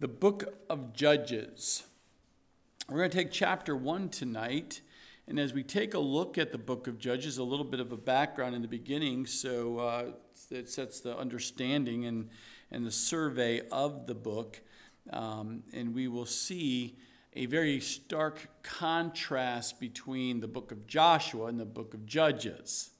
the book of Judges. We're going to take chapter 1 tonight. And as we take a look at the book of Judges, a little bit of a background in the beginning, so uh, it sets the understanding and, and the survey of the book. Um, and we will see a very stark contrast between the book of Joshua and the book of Judges.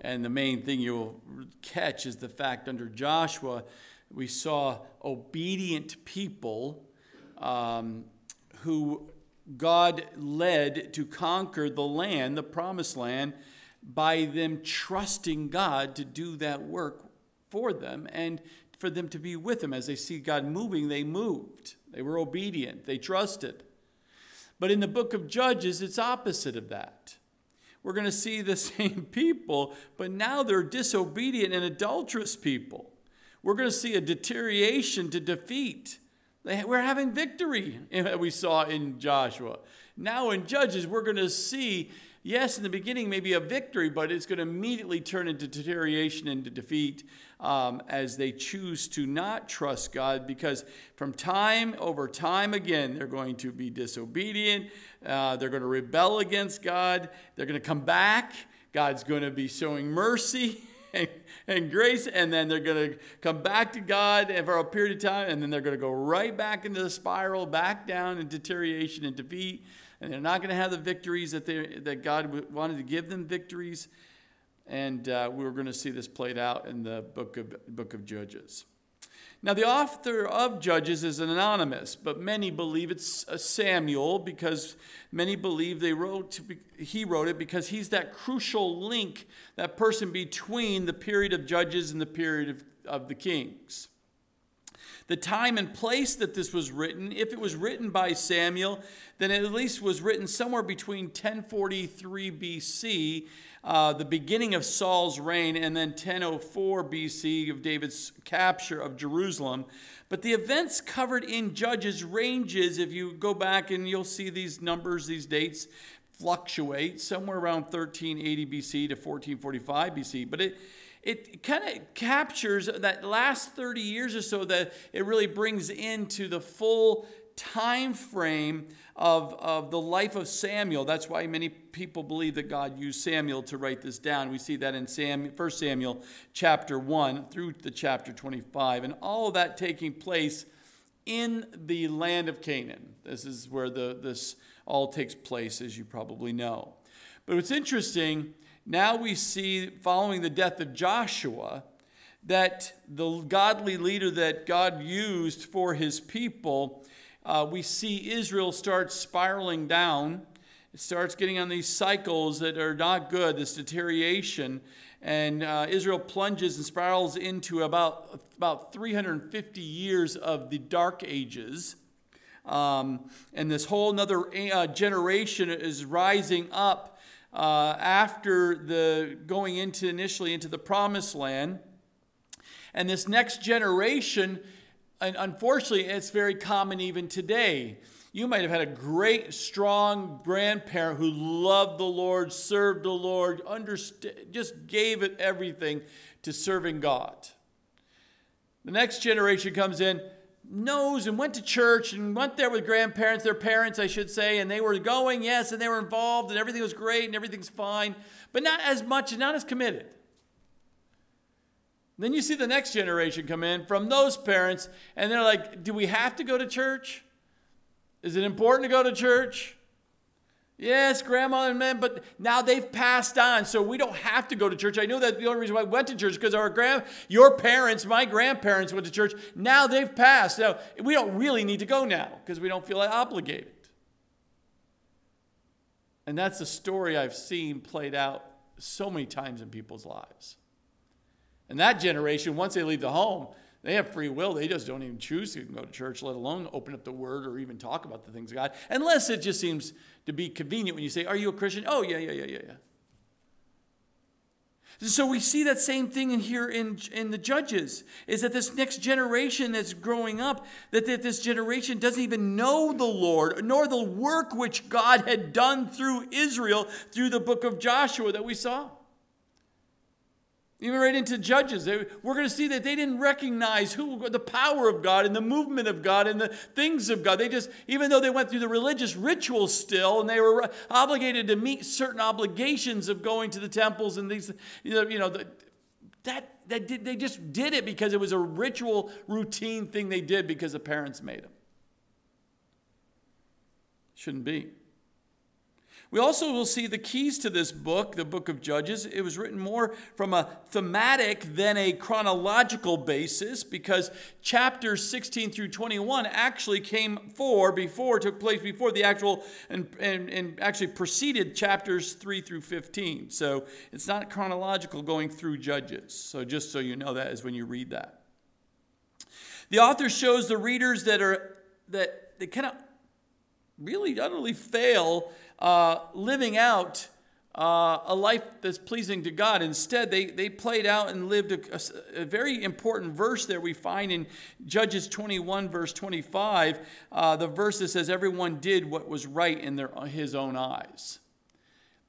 And the main thing you'll catch is the fact under Joshua, we saw obedient people um, who God led to conquer the land, the promised land, by them trusting God to do that work for them and for them to be with Him. As they see God moving, they moved. They were obedient, they trusted. But in the book of Judges, it's opposite of that. We're going to see the same people, but now they're disobedient and adulterous people. We're going to see a deterioration to defeat. We're having victory, that we saw in Joshua. Now in Judges, we're going to see, yes, in the beginning, maybe a victory, but it's going to immediately turn into deterioration into defeat um, as they choose to not trust God because from time over time again, they're going to be disobedient. Uh, they're going to rebel against God. They're going to come back. God's going to be showing mercy. and, grace, and then they're going to come back to God for a period of time, and then they're going to go right back into the spiral, back down in deterioration and defeat, and they're not going to have the victories that, they, that God wanted to give them victories. And uh, we're going to see this played out in the book of, book of Judges. Now, the author of Judges is an anonymous, but many believe it's Samuel because many believe they wrote he wrote it because he's that crucial link, that person between the period of Judges and the period of, of the Kings. The time and place that this was written, if it was written by Samuel, then it at least was written somewhere between 1043 BC uh, the beginning of Saul's reign, and then 1004 BC of David's capture of Jerusalem. But the events covered in Judges ranges, if you go back and you'll see these numbers, these dates fluctuate somewhere around 1380 BC to 1445 BC. But it it kind of captures that last 30 years or so that it really brings into the full time frame of, of the life of Samuel. That's why many people believe that God used Samuel to write this down. We see that in Sam, 1 Samuel chapter 1 through the chapter 25. And all of that taking place in the land of Canaan. This is where the, this all takes place, as you probably know. But what's interesting, now we see, following the death of Joshua, that the godly leader that God used for his people uh, we see Israel start spiraling down. It starts getting on these cycles that are not good, this deterioration. And uh, Israel plunges and spirals into about, about 350 years of the Dark Ages. Um, and this whole another uh, generation is rising up uh, after the going into initially into the promised land. And this next generation and unfortunately, it's very common even today. You might have had a great, strong grandparent who loved the Lord, served the Lord, understood, just gave it everything to serving God. The next generation comes in, knows and went to church and went there with grandparents, their parents, I should say, and they were going, yes, and they were involved, and everything was great, and everything's fine, but not as much and not as committed. Then you see the next generation come in from those parents, and they're like, Do we have to go to church? Is it important to go to church? Yes, grandma and men, but now they've passed on, so we don't have to go to church. I know that the only reason why we went to church because our grand, your parents, my grandparents went to church. Now they've passed. Now we don't really need to go now because we don't feel obligated. And that's the story I've seen played out so many times in people's lives. And that generation, once they leave the home, they have free will. They just don't even choose to go to church, let alone open up the word or even talk about the things of God, unless it just seems to be convenient when you say, Are you a Christian? Oh, yeah, yeah, yeah, yeah, yeah. So we see that same thing in here in, in the Judges, is that this next generation that's growing up, that, that this generation doesn't even know the Lord, nor the work which God had done through Israel through the book of Joshua that we saw. Even right into Judges, we're going to see that they didn't recognize who the power of God and the movement of God and the things of God. They just, even though they went through the religious rituals still, and they were obligated to meet certain obligations of going to the temples and these, you know, you know the, that that did, they just did it because it was a ritual, routine thing they did because the parents made them. Shouldn't be. We also will see the keys to this book, the book of Judges. It was written more from a thematic than a chronological basis because chapters 16 through 21 actually came for, before, took place before the actual, and, and, and actually preceded chapters 3 through 15. So it's not chronological going through Judges. So just so you know that is when you read that. The author shows the readers that are, that they kind of really utterly fail uh, living out uh, a life that's pleasing to God. Instead, they, they played out and lived a, a, a, very important verse there we find in Judges 21, verse 25, uh, the verse that says, Everyone did what was right in their, his own eyes.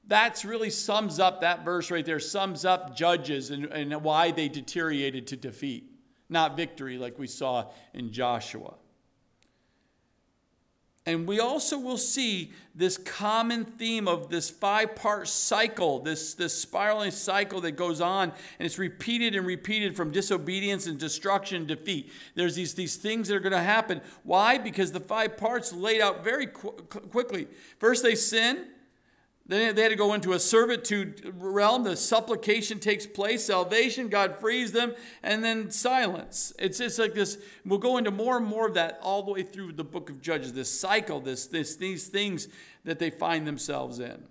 That's really sums up, that verse right there sums up Judges and, and why they deteriorated to defeat, not victory like we saw in Joshua. And we also will see this common theme of this five part cycle, this, this spiraling cycle that goes on, and it's repeated and repeated from disobedience and destruction and defeat. There's these, these things that are going to happen. Why? Because the five parts laid out very qu- quickly. First, they sin, then they had to go into a servitude realm. The supplication takes place, salvation, God frees them, and then silence. It's just like this. We'll go into more and more of that all the way through the book of Judges. This cycle, this, this, these things that they find themselves in.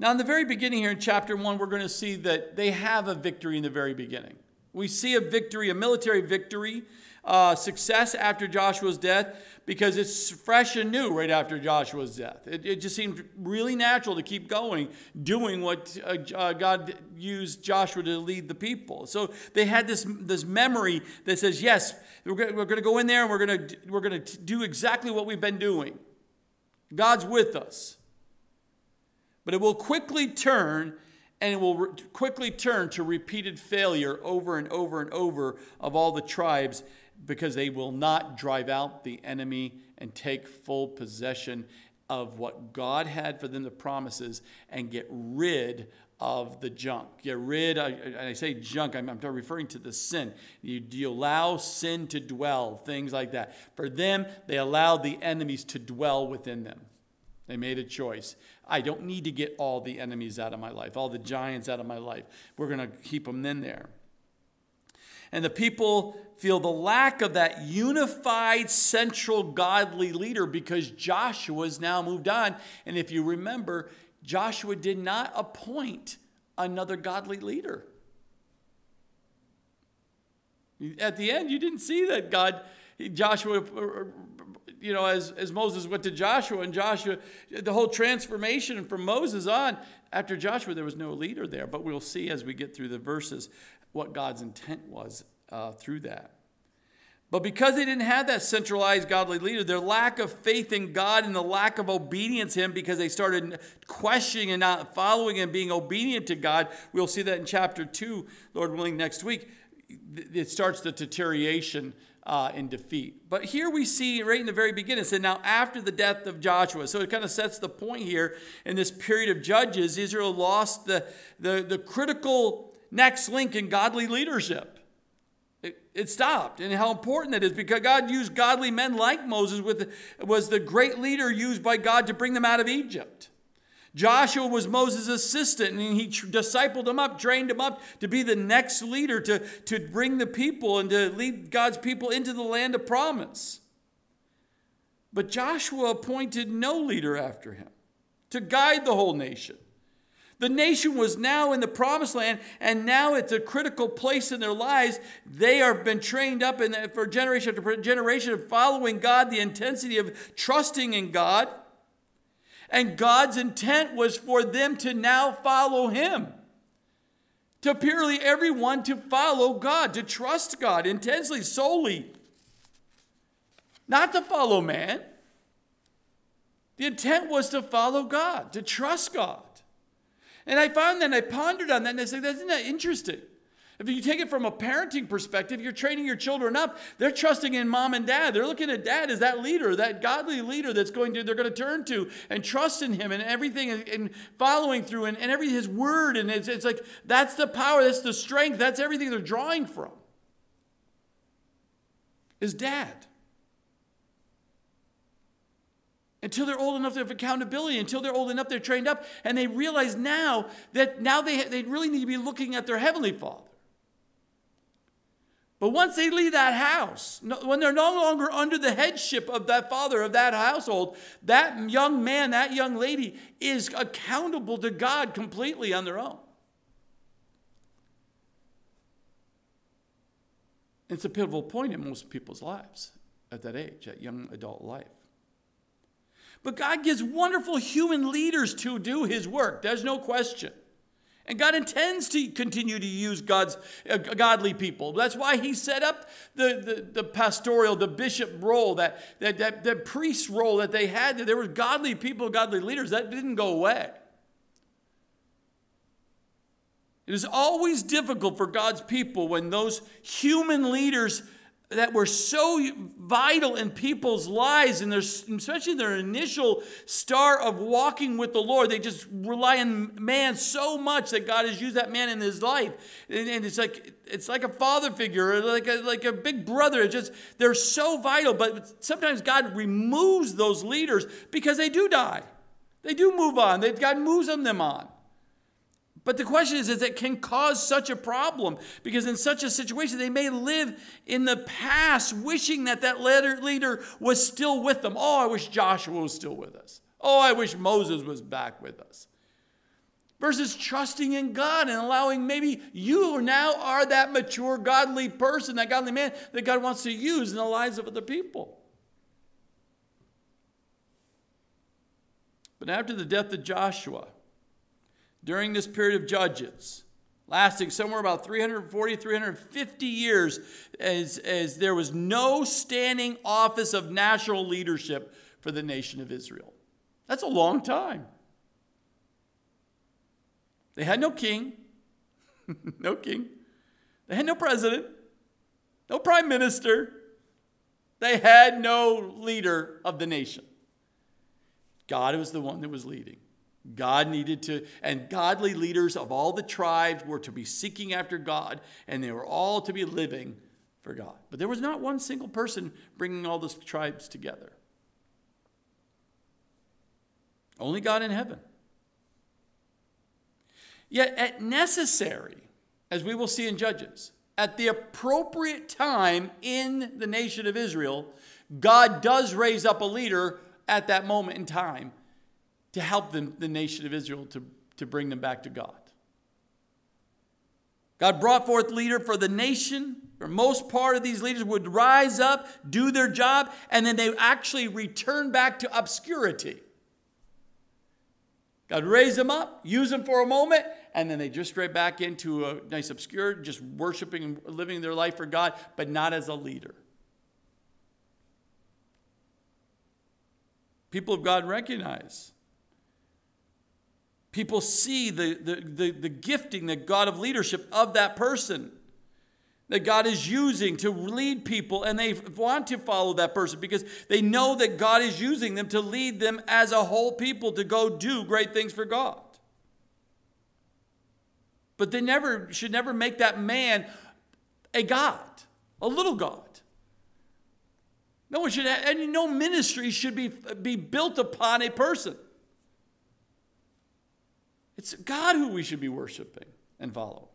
Now, in the very beginning here in chapter one, we're going to see that they have a victory in the very beginning. We see a victory, a military victory, uh, success after Joshua's death because it's fresh and new right after Joshua's death. It, it just seemed really natural to keep going, doing what uh, uh, God used Joshua to lead the people. So they had this, this memory that says, yes, we're going, to go in there and we're going to, we're going to do exactly what we've been doing. God's with us. But it will quickly turn and it will re- quickly turn to repeated failure over and over and over of all the tribes because they will not drive out the enemy and take full possession of what God had for them, the promises, and get rid of the junk. Get rid, and I say junk, I'm, I'm referring to the sin. You, you allow sin to dwell, things like that. For them, they allowed the enemies to dwell within them. They made a choice. I don't need to get all the enemies out of my life, all the giants out of my life. We're going to keep them in there. And the people feel the lack of that unified central godly leader because Joshua has now moved on. And if you remember, Joshua did not appoint another godly leader. At the end, you didn't see that God, Joshua, uh, uh, you know, as, as Moses went to Joshua and Joshua, the whole transformation from Moses on, after Joshua, there was no leader there. But we'll see as we get through the verses what God's intent was uh, through that. But because they didn't have that centralized godly leader, their lack of faith in God and the lack of obedience to Him because they started questioning and not following and being obedient to God, we'll see that in chapter 2, Lord willing, next week. It starts the deterioration uh, in defeat. But here we see right in the very beginning, it said, Now after the death of Joshua. So it kind of sets the point here in this period of judges, Israel lost the, the, the critical next link in godly leadership. It stopped and how important that is because god used godly men like moses with was the great leader used by god to bring them out of egypt. Joshua was moses assistant and he discipled him up trained him up to be the next leader to, to bring the people and to lead god's people into the land of promise. But joshua appointed no leader after him to guide the whole nation the nation was now in the promised land, and now it's a critical place in their lives. They have been trained up in, for generation after generation of following God, the intensity of trusting in God. And God's intent was for them to now follow Him. To purely everyone to follow God, to trust God intensely, solely. Not to follow man. The intent was to follow God, to trust God. And I found that and I pondered on that and I said, isn't that interesting? If you take it from a parenting perspective, you're training your children up. They're trusting in mom and dad. They're looking at dad as that leader, that godly leader that's going to, they're going to turn to and trust in him and everything and, following through and, and every his word. And it's, it's like that's the power, that's the strength, that's everything they're drawing from. Is dad. Until they're old enough to have accountability, until they're old enough, they're trained up, and they realize now that now they, they really need to be looking at their heavenly father. But once they leave that house, when they're no longer under the headship of that father of that household, that young man, that young lady is accountable to God completely on their own. It's a pivotal point in most people's lives at that age, that young adult life. But God gives wonderful human leaders to do his work, there's no question. And God intends to continue to use God's uh, godly people. That's why He set up the, the, the, pastoral, the bishop role, that, that, that, that priest role that they had. There were godly people, godly leaders. That didn't go away. It is always difficult for God's people when those human leaders that were so vital in people's lives and their, especially their initial start of walking with the Lord. They just rely on man so much that God has used that man in his life. And, and it's like it's like a father figure like a, like a big brother. It's just they're so vital, but sometimes God removes those leaders because they do die. They do move on. They, God moves them on. But the question is, is it can cause such a problem because in such a situation, they may live in the past wishing that that leader was still with them. Oh, I wish Joshua was still with us. Oh, I wish Moses was back with us. Versus trusting in God and allowing maybe you now are that mature, godly person, that godly man that God wants to use in the lives of other people. But after the death of Joshua, during this period of Judges, lasting somewhere about 340, 350 years, as, as there was no standing office of national leadership for the nation of Israel. That's a long time. They had no king, no king. They had no president, no prime minister. They had no leader of the nation. God was the one that was leading. God needed to, and godly leaders of all the tribes were to be seeking after God, and they were all to be living for God. But there was not one single person bringing all those tribes together. Only God in heaven. Yet, at necessary, as we will see in Judges, at the appropriate time in the nation of Israel, God does raise up a leader at that moment in time to help them, the nation of Israel to, to bring them back to God. God brought forth leader for the nation. For most part of these leaders would rise up, do their job, and then they actually return back to obscurity. God raised them up, use them for a moment, and then they just straight back into a nice obscure, just worshiping and living their life for God, but not as a leader. People of God recognize People see the, the, the, the, gifting, the God of leadership of that person that God is using to lead people, and they want to follow that person because they know that God is using them to lead them as a whole people to go do great things for God. But they never should never make that man a God, a little God. No one should, have, and no ministry should be, be built upon a person. It's God who we should be worshiping and follow.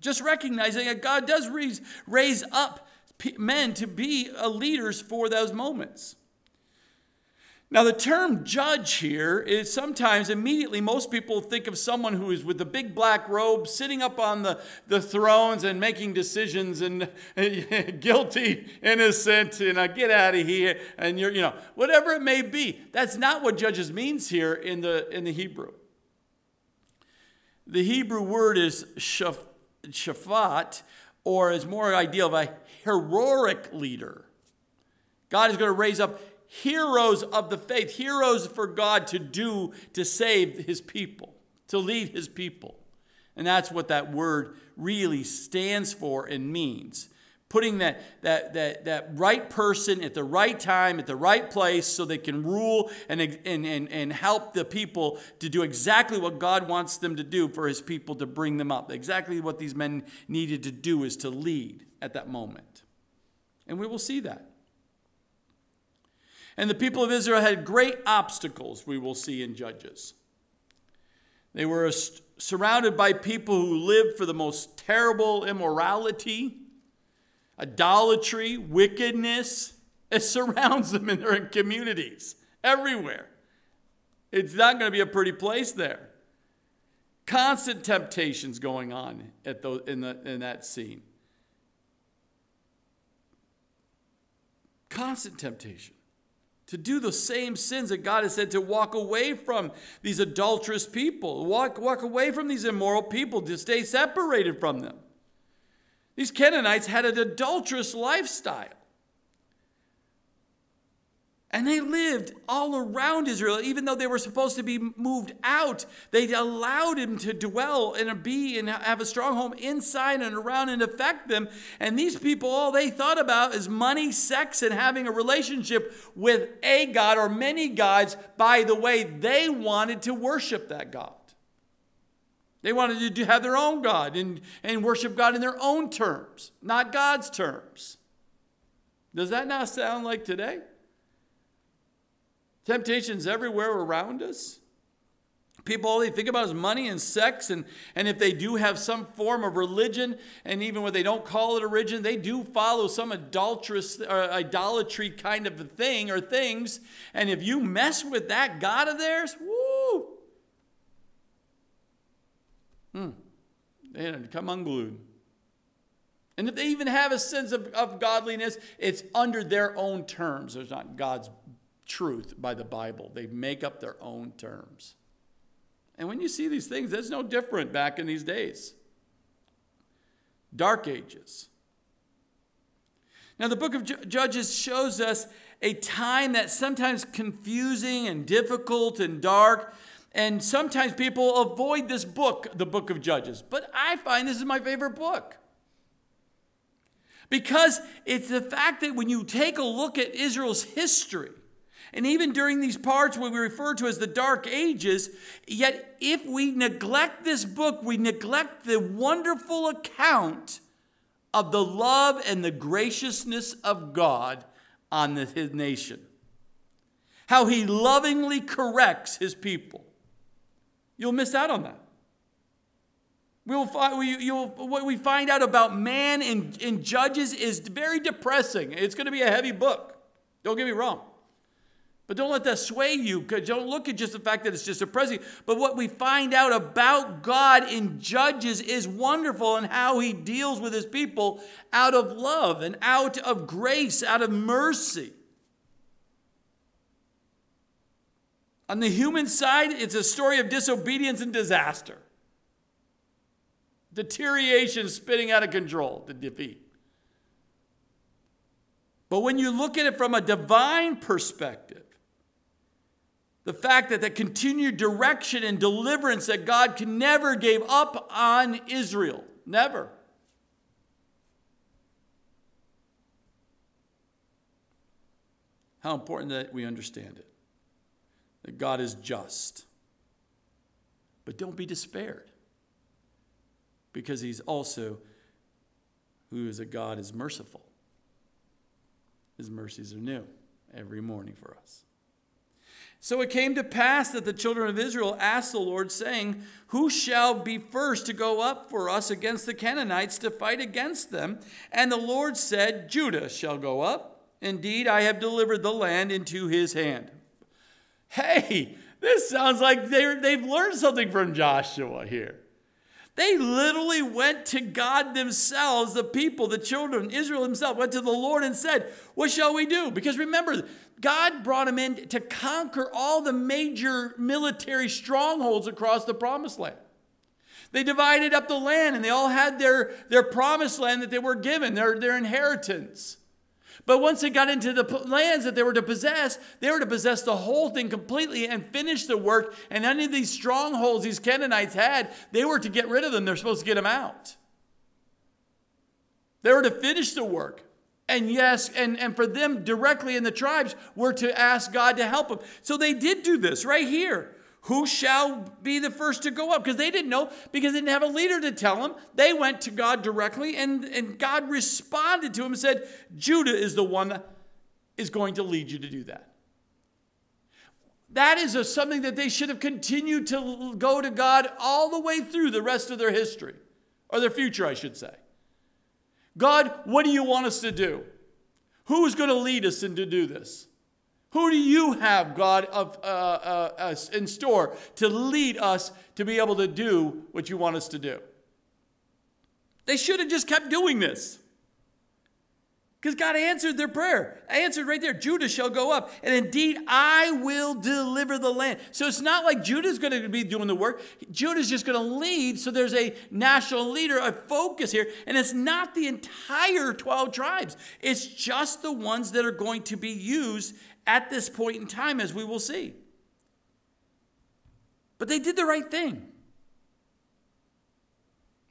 Just recognizing that God does raise, raise up men to be uh, leaders for those moments. Now, the term judge here is sometimes immediately most people think of someone who is with the big black robe sitting up on the, the thrones and making decisions and guilty, innocent, and I get out of here, and you're, you know, whatever it may be. That's not what judges means here in the, in the Hebrew. The Hebrew word is shaphat, or is more ideal of a heroic leader. God is going to raise up heroes of the faith, heroes for God to do to save his people, to lead his people. And that's what that word really stands for and means. Putting that, that, that, that right person at the right time, at the right place, so they can rule and, and, and, and help the people to do exactly what God wants them to do for his people to bring them up. Exactly what these men needed to do is to lead at that moment. And we will see that. And the people of Israel had great obstacles, we will see in Judges. They were surrounded by people who lived for the most terrible immorality, idolatry, wickedness. It surrounds them in their communities everywhere. It's not going to be a pretty place there. Constant temptations going on at the, in, the, in that scene. Constant temptation to do the same sins that God has said to walk away from these adulterous people, walk, walk away from these immoral people, to stay separated from them. These Canaanites had an adulterous lifestyle. And they lived all around Israel, even though they were supposed to be moved out. They allowed him to dwell and be and have a strong home inside and around and affect them. And these people, all they thought about is money, sex, and having a relationship with a God or many gods. By the way, they wanted to worship that God. They wanted to have their own God and, and worship God in their own terms, not God's terms. Does that not sound like today? Temptations everywhere around us. People, all they think about is money and sex, and, and if they do have some form of religion, and even when they don't call it religion, they do follow some adulterous or uh, idolatry kind of a thing or things. And if you mess with that God of theirs, hmm, they come unglued. And if they even have a sense of, of godliness, it's under their own terms. There's not God's truth by the Bible. They make up their own terms. And when you see these things, that's no different back in these days. Dark ages. Now, the book of Judges shows us a time that's sometimes confusing and difficult and dark. And sometimes people avoid this book, the book of Judges. But I find this is my favorite book. Because it's the fact that when you take a look at Israel's history, and even during these parts what we refer to as the dark ages, yet if we neglect this book, we neglect the wonderful account of the love and the graciousness of God on his nation. How he lovingly corrects his people. You'll miss out on that. We'll find, we, what we find out about man in, in Judges is very depressing. It's going to be a heavy book. Don't get me wrong. But don't let that sway you. Don't look at just the fact that it's just depressing. But what we find out about God in Judges is wonderful and how he deals with his people out of love and out of grace, out of mercy. On the human side, it's a story of disobedience and disaster. Deterioration spitting out of control, the defeat. But when you look at it from a divine perspective, the fact that the continued direction and deliverance that God can never gave up on Israel. Never. How important that we understand it. That God is just. But don't be despaired. Because he's also who is a God is merciful. His mercies are new every morning for us. So it came to pass that the children of Israel asked the Lord, saying, Who shall be first to go up for us against the Canaanites to fight against them? And the Lord said, Judah shall go up. Indeed, I have delivered the land into his hand. Hey, this sounds like they've learned something from Joshua here. They literally went to God themselves, the people, the children, Israel himself, went to the Lord and said, What shall we do? Because remember, God brought them in to conquer all the major military strongholds across the promised land. They divided up the land and they all had their, their promised land that they were given, their, their inheritance. But once they got into the lands that they were to possess, they were to possess the whole thing completely and finish the work. And any of these strongholds these Canaanites had, they were to get rid of them. They're supposed to get them out. They were to finish the work. And yes, and, and for them directly in the tribes were to ask God to help them. So they did do this right here. Who shall be the first to go up? Because they didn't know, because they didn't have a leader to tell them. They went to God directly, and, and God responded to him and said, Judah is the one that is going to lead you to do that. That is a, something that they should have continued to go to God all the way through the rest of their history, or their future, I should say. God, what do you want us to do? Who's going to lead us into do this? Who do you have, God, of, uh, uh, in store to lead us to be able to do what you want us to do? They should have just kept doing this. Because God answered their prayer. I answered right there Judah shall go up, and indeed I will deliver the land. So it's not like Judah's going to be doing the work. Judah's just going to lead. So there's a national leader, a focus here. And it's not the entire 12 tribes, it's just the ones that are going to be used at this point in time, as we will see. But they did the right thing.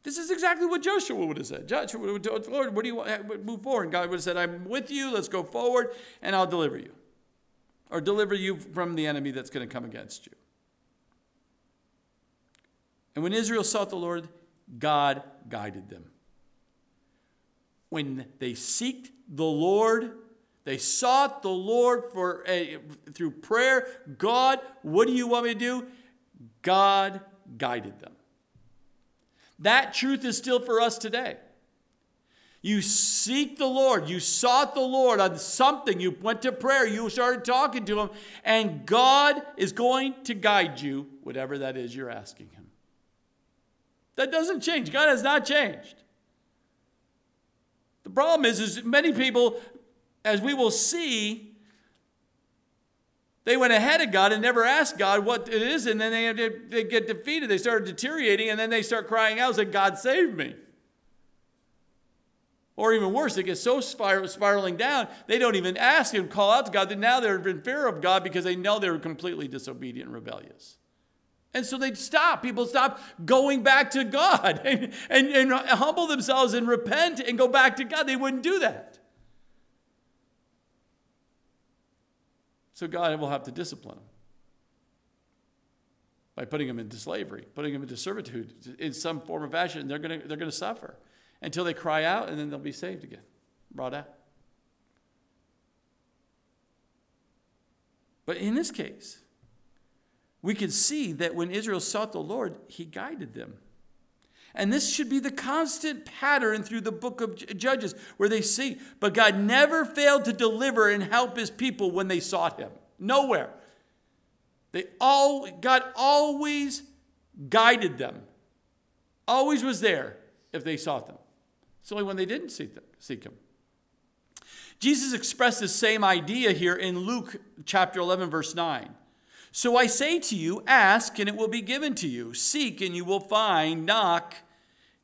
This is exactly what Joshua would have said. Joshua would have told the Lord, what do you want? Move forward. And God would have said, I'm with you. Let's go forward, and I'll deliver you. Or deliver you from the enemy that's going to come against you. And when Israel sought the Lord, God guided them. When they seeked the Lord, they sought the Lord for a, through prayer. God, what do you want me to do? God guided them. That truth is still for us today. You seek the Lord. You sought the Lord on something. You went to prayer. You started talking to Him. And God is going to guide you, whatever that is you're asking Him. That doesn't change. God has not changed. The problem is, is many people as we will see, they went ahead of God and never asked God what it is, and then they, they get defeated. They start deteriorating, and then they start crying out, saying, God save me. Or even worse, they get so spiraling down, they don't even ask and call out to God. That now they're in fear of God because they know they're completely disobedient and rebellious. And so they stop. People stop going back to God and, and, and humble themselves and repent and go back to God. They wouldn't do that. So God will have to discipline them by putting them into slavery, putting them into servitude in some form or fashion. They're going to, they're going to suffer until they cry out and then they'll be saved again, brought out. But in this case, we can see that when Israel sought the Lord, he guided them. And this should be the constant pattern through the book of Judges, where they see, but God never failed to deliver and help his people when they sought him. Nowhere. They all, God always guided them, always was there if they sought them. It's only when they didn't seek, them, seek him. Jesus expressed the same idea here in Luke chapter 11, verse 9. So I say to you, ask and it will be given to you. Seek and you will find. Knock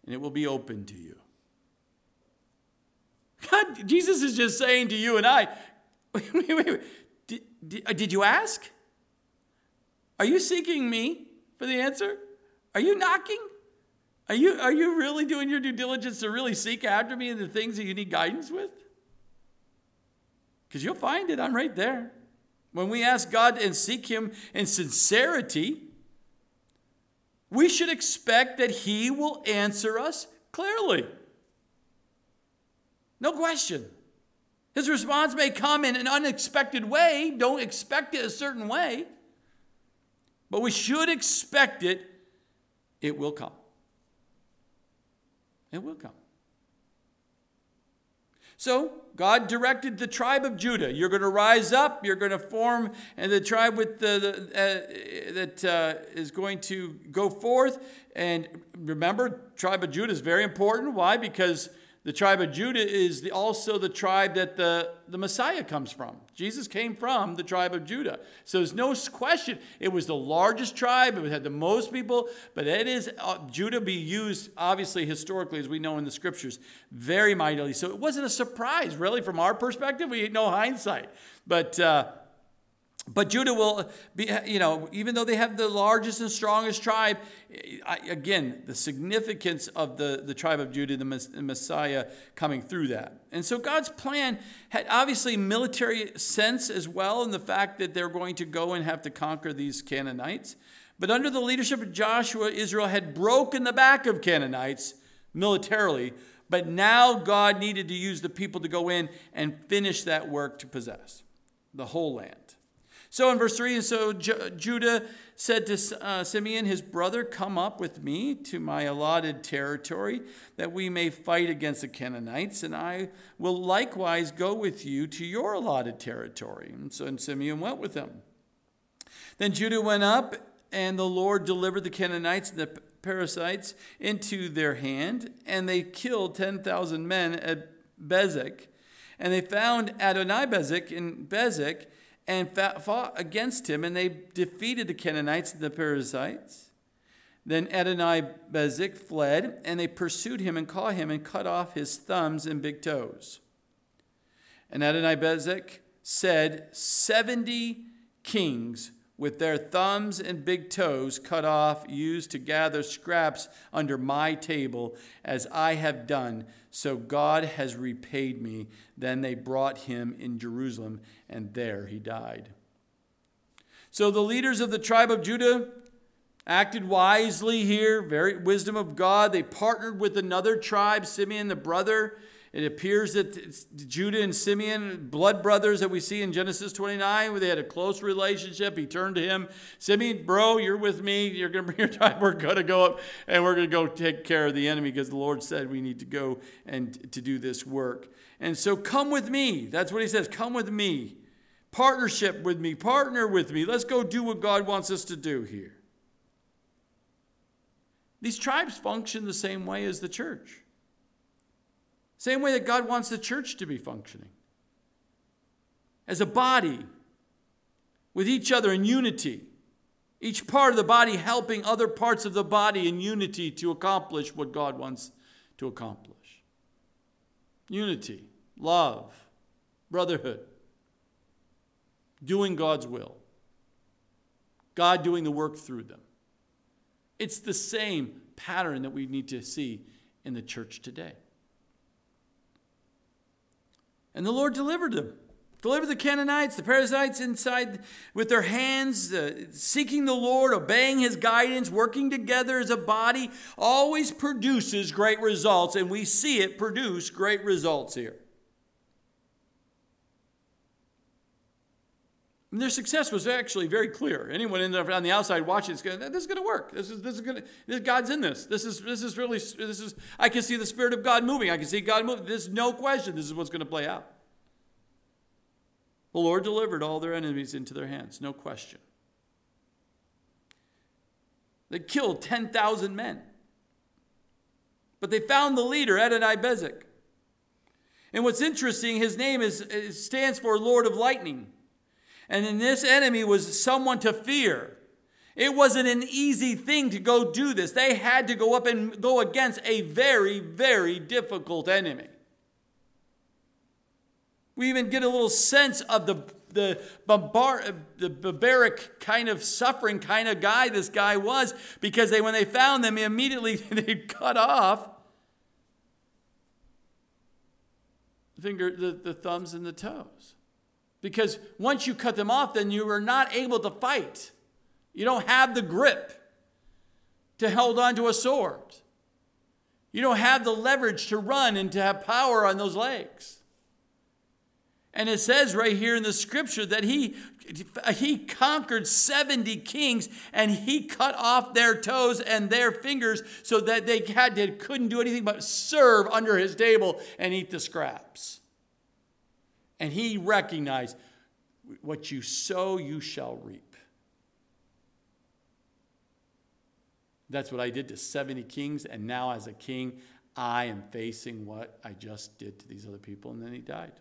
and it will be open to you. God, Jesus is just saying to you and I, wait, wait, wait. Did, did, uh, did you ask? Are you seeking me for the answer? Are you knocking? Are you, are you really doing your due diligence to really seek after me and the things that you need guidance with? Because you'll find it. I'm right there. When we ask God and seek Him in sincerity, we should expect that He will answer us clearly. No question. His response may come in an unexpected way. Don't expect it a certain way. But we should expect it. It will come. It will come. So God directed the tribe of Judah. You're going to rise up. You're going to form and the tribe with the, the uh, that uh, is going to go forth. And remember, tribe of Judah is very important. Why? Because The tribe of Judah is the, also the tribe that the, the Messiah comes from. Jesus came from the tribe of Judah. So there's no question. It was the largest tribe, it had the most people, but it is uh, Judah be used, obviously, historically, as we know in the scriptures, very mightily. So it wasn't a surprise, really, from our perspective. We had no hindsight. But uh, but Judah will be, you know, even though they have the largest and strongest tribe, again, the significance of the, the tribe of Judah, the Messiah coming through that. And so God's plan had obviously military sense as well in the fact that they're going to go and have to conquer these Canaanites. But under the leadership of Joshua, Israel had broken the back of Canaanites militarily. But now God needed to use the people to go in and finish that work to possess the whole land. So in verse 3, and so Judah said to uh, Simeon, his brother, Come up with me to my allotted territory, that we may fight against the Canaanites, and I will likewise go with you to your allotted territory. And so and Simeon went with him. Then Judah went up, and the Lord delivered the Canaanites and the Perizzites into their hand, and they killed 10,000 men at Bezek. And they found Adonai Bezek in Bezek and fought against him, and they defeated the Canaanites and the Perizzites. Then Adonai Bezek fled, and they pursued him and caught him and cut off his thumbs and big toes. And Adonai Bezek said, Seventy kings with their thumbs and big toes cut off, used to gather scraps under my table, as I have done. So God has repaid me. Then they brought him in Jerusalem, and there he died. So the leaders of the tribe of Judah acted wisely here, very wisdom of God. They partnered with another tribe, Simeon the brother, it appears that Judah and Simeon, blood brothers that we see in Genesis 29, where they had a close relationship. He turned to him, Simeon, bro, you're with me. You're going to bring your time. We're going to go up and we're going to go take care of the enemy because the Lord said we need to go and to do this work. And so come with me. That's what he says. Come with me. Partnership with me. Partner with me. Let's go do what God wants us to do here. These tribes function the same way as the church. Same way that God wants the church to be functioning as a body with each other in unity. Each part of the body helping other parts of the body in unity to accomplish what God wants to accomplish. Unity, love, brotherhood, doing God's will, God doing the work through them. It's the same pattern that we need to see in the church today. And the Lord delivered them. Delivered the Canaanites, the Perizzites inside with their hands, uh, seeking the Lord, obeying his guidance, working together as a body, always produces great results. And we see it produce great results here. And their success was actually very clear. Anyone on the outside watching this, going, this is going to work. This is this is going to. God's in this. This is this is really this is. I can see the spirit of God moving. I can see God moving. There's no question. This is what's going to play out. The Lord delivered all their enemies into their hands. No question. They killed ten thousand men, but they found the leader, Adonai Bezek. And what's interesting, his name is stands for Lord of Lightning. And then this enemy was someone to fear. It wasn't an easy thing to go do this. They had to go up and go against a very, very difficult enemy. We even get a little sense of the, the, the barbaric kind of suffering kind of guy this guy was because they, when they found them, immediately they cut off finger, the, the thumbs and the toes. Because once you cut them off, then you are not able to fight. You don't have the grip to hold on to a sword. You don't have the leverage to run and to have power on those legs. And it says right here in the scripture that he, he conquered 70 kings and he cut off their toes and their fingers so that they had to, couldn't do anything but serve under his table and eat the scraps. And he recognized what you sow, you shall reap. That's what I did to 70 kings, and now as a king, I am facing what I just did to these other people. And then he died.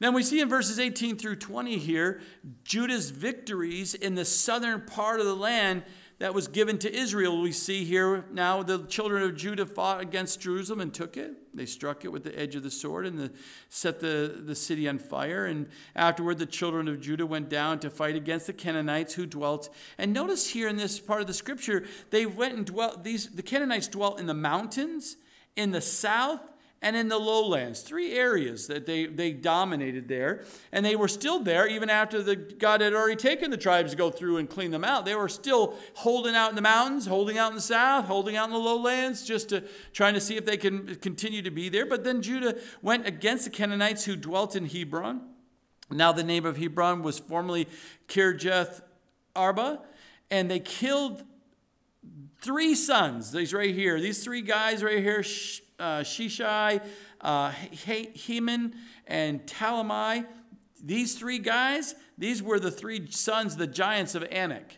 Then we see in verses 18 through 20 here Judah's victories in the southern part of the land that was given to Israel. We see here now the children of Judah fought against Jerusalem and took it. They struck it with the edge of the sword and the, set the, the city on fire. And afterward, the children of Judah went down to fight against the Canaanites who dwelt. And notice here in this part of the scripture, they went and dwelt, these, the Canaanites dwelt in the mountains, in the south, and in the lowlands. Three areas that they, they dominated there. And they were still there even after the, God had already taken the tribes to go through and clean them out. They were still holding out in the mountains, holding out in the south, holding out in the lowlands, just to, trying to see if they can continue to be there. But then Judah went against the Canaanites who dwelt in Hebron. Now the name of Hebron was formerly Kirjath Arba. And they killed three sons. These right here. These three guys right here uh, Sheshai, uh, Heman, and Talmai. These three guys, these were the three sons, the giants of Anak.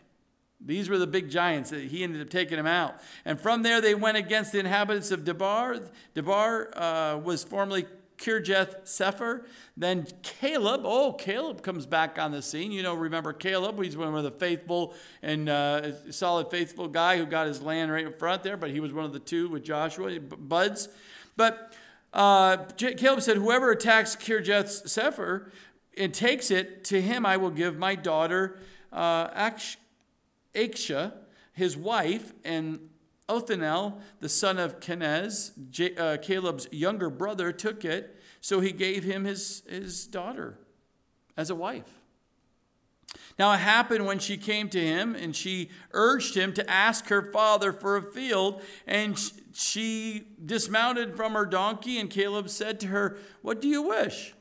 These were the big giants that he ended up taking them out. And from there, they went against the inhabitants of Debir. Debir uh, was formerly Kirjath Sepher. Then Caleb, oh, Caleb comes back on the scene. You know, remember Caleb? He's one of the faithful and uh, solid, faithful guy who got his land right in front there, but he was one of the two with Joshua, buds. But uh, Caleb said, Whoever attacks Kirjath Sepher and takes it, to him I will give my daughter uh, Achsah, his wife, and Othniel, the son of Kenaz, J- uh, Caleb's younger brother, took it, so he gave him his, his daughter as a wife. Now it happened when she came to him and she urged him to ask her father for a field, and she dismounted from her donkey, and Caleb said to her, What do you wish?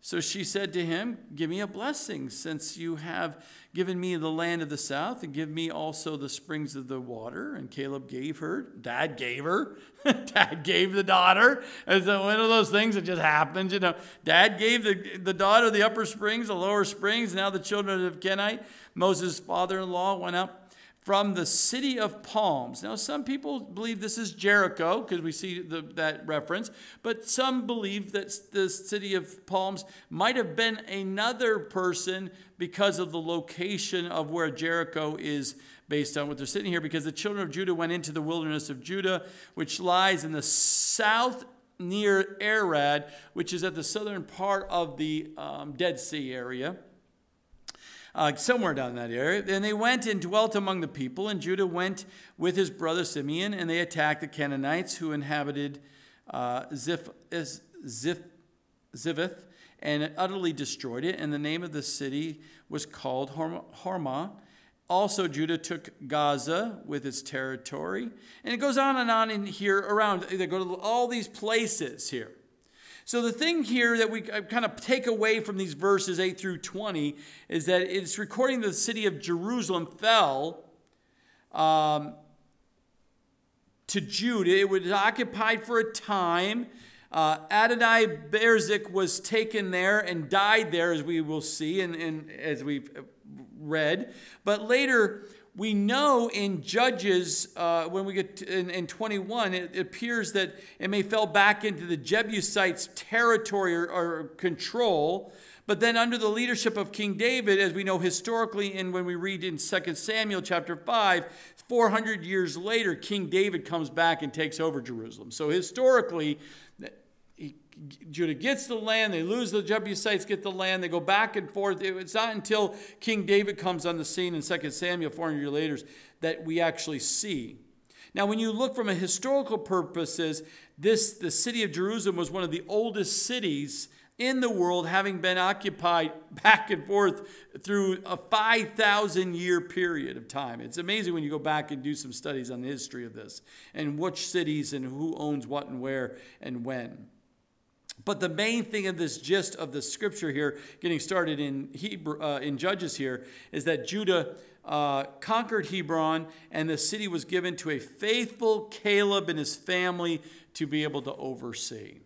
So she said to him, Give me a blessing, since you have given me the land of the south, and give me also the springs of the water. And Caleb gave her, dad gave her, dad gave the daughter. It's one of those things that just happens, you know. Dad gave the, the daughter the upper springs, the lower springs. Now the children of Kenite, Moses' father in law, went up from the city of palms. Now, some people believe this is Jericho because we see the, that reference, but some believe that the city of palms might have been another person because of the location of where Jericho is based on what they're sitting here, because the children of Judah went into the wilderness of Judah, which lies in the south near Arad, which is at the southern part of the um, Dead Sea area uh, somewhere down that area. And they went and dwelt among the people, and Judah went with his brother Simeon, and they attacked the Canaanites who inhabited uh, Ziph, Ziph, and utterly destroyed it. And the name of the city was called Hormah. Also, Judah took Gaza with its territory. And it goes on and on in here around. They go to all these places here. So, the thing here that we kind of take away from these verses 8 through 20 is that it's recording the city of Jerusalem fell um, to Judah. It was occupied for a time. Uh, Adonai Berzik was taken there and died there, as we will see and, and as we've read. But later, we know in Judges, uh, when we get in, in, 21, it, it, appears that it may fell back into the Jebusites' territory or, or, control. But then, under the leadership of King David, as we know historically, and when we read in 2 Samuel chapter 5, 400 years later, King David comes back and takes over Jerusalem. So, historically, Judah gets the land, they lose the Jebusites, get the land, they go back and forth. It's not until King David comes on the scene in 2 Samuel 400 years later that we actually see. Now, when you look from a historical purposes, this the city of Jerusalem was one of the oldest cities in the world, having been occupied back and forth through a 5,000 year period of time. It's amazing when you go back and do some studies on the history of this and which cities and who owns what and where and when. But the main thing of this gist of the scripture here, getting started in Hebrew, uh, in Judges here, is that Judah uh, conquered Hebron, and the city was given to a faithful Caleb and his family to be able to oversee.